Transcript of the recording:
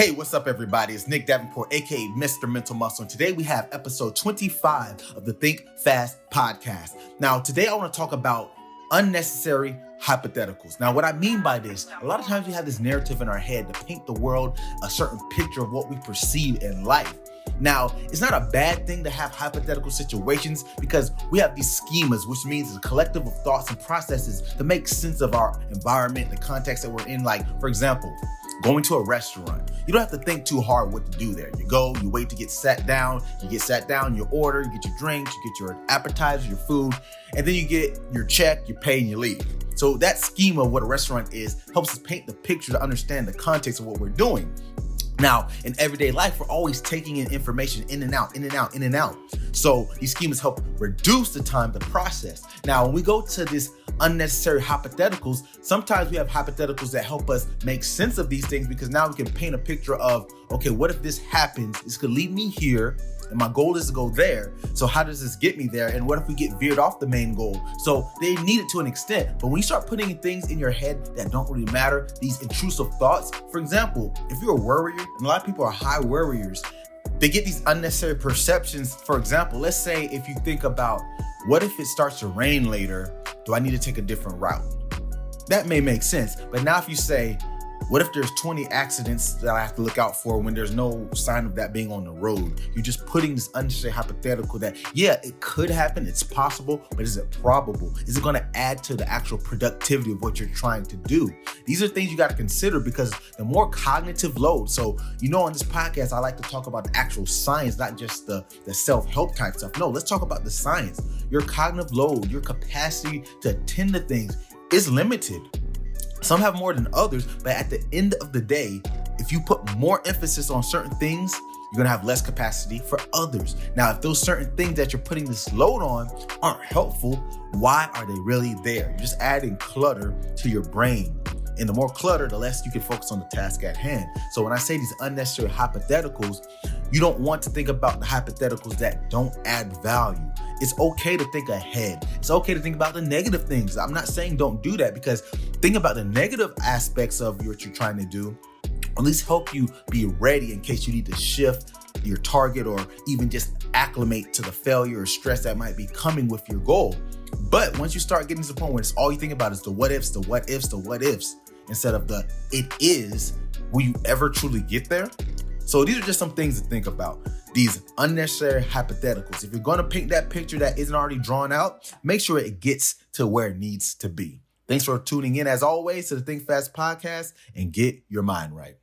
Hey, what's up, everybody? It's Nick Davenport, aka Mr. Mental Muscle. And today we have episode 25 of the Think Fast podcast. Now, today I want to talk about unnecessary hypotheticals. Now, what I mean by this, a lot of times we have this narrative in our head to paint the world a certain picture of what we perceive in life. Now, it's not a bad thing to have hypothetical situations because we have these schemas, which means a collective of thoughts and processes to make sense of our environment, the context that we're in. Like, for example, going to a restaurant. You don't have to think too hard what to do there. You go, you wait to get sat down, you get sat down, you order, you get your drinks, you get your appetizer, your food, and then you get your check, you pay, and you leave. So that schema of what a restaurant is helps us paint the picture to understand the context of what we're doing. Now, in everyday life, we're always taking in information in and out, in and out, in and out. So these schemas help reduce the time to process. Now, when we go to this unnecessary hypotheticals, sometimes we have hypotheticals that help us make sense of these things because now we can paint a picture of, okay, what if this happens? This could lead me here and my goal is to go there. So how does this get me there? And what if we get veered off the main goal? So they need it to an extent. But when you start putting things in your head that don't really matter, these intrusive thoughts, for example, if you're a worrier, and a lot of people are high worriers, they get these unnecessary perceptions. For example, let's say if you think about what if it starts to rain later? Do I need to take a different route? That may make sense. But now if you say, what if there's 20 accidents that I have to look out for when there's no sign of that being on the road? You're just putting this unnecessary hypothetical that, yeah, it could happen, it's possible, but is it probable? Is it to add to the actual productivity of what you're trying to do? These are things you got to consider because the more cognitive load. So, you know, on this podcast, I like to talk about the actual science, not just the, the self help type stuff. No, let's talk about the science. Your cognitive load, your capacity to attend to things is limited. Some have more than others, but at the end of the day, if you put more emphasis on certain things, you're gonna have less capacity for others. Now, if those certain things that you're putting this load on aren't helpful, why are they really there? You're just adding clutter to your brain. And the more clutter, the less you can focus on the task at hand. So when I say these unnecessary hypotheticals, you don't want to think about the hypotheticals that don't add value. It's okay to think ahead. It's okay to think about the negative things. I'm not saying don't do that because think about the negative aspects of what you're trying to do. At least help you be ready in case you need to shift your target or even just acclimate to the failure or stress that might be coming with your goal. But once you start getting to the point where it's all you think about is the what ifs, the what ifs, the what ifs, instead of the it is, will you ever truly get there? So these are just some things to think about. These unnecessary hypotheticals. If you're to paint that picture that isn't already drawn out, make sure it gets to where it needs to be. Thanks for tuning in, as always, to the Think Fast podcast and get your mind right.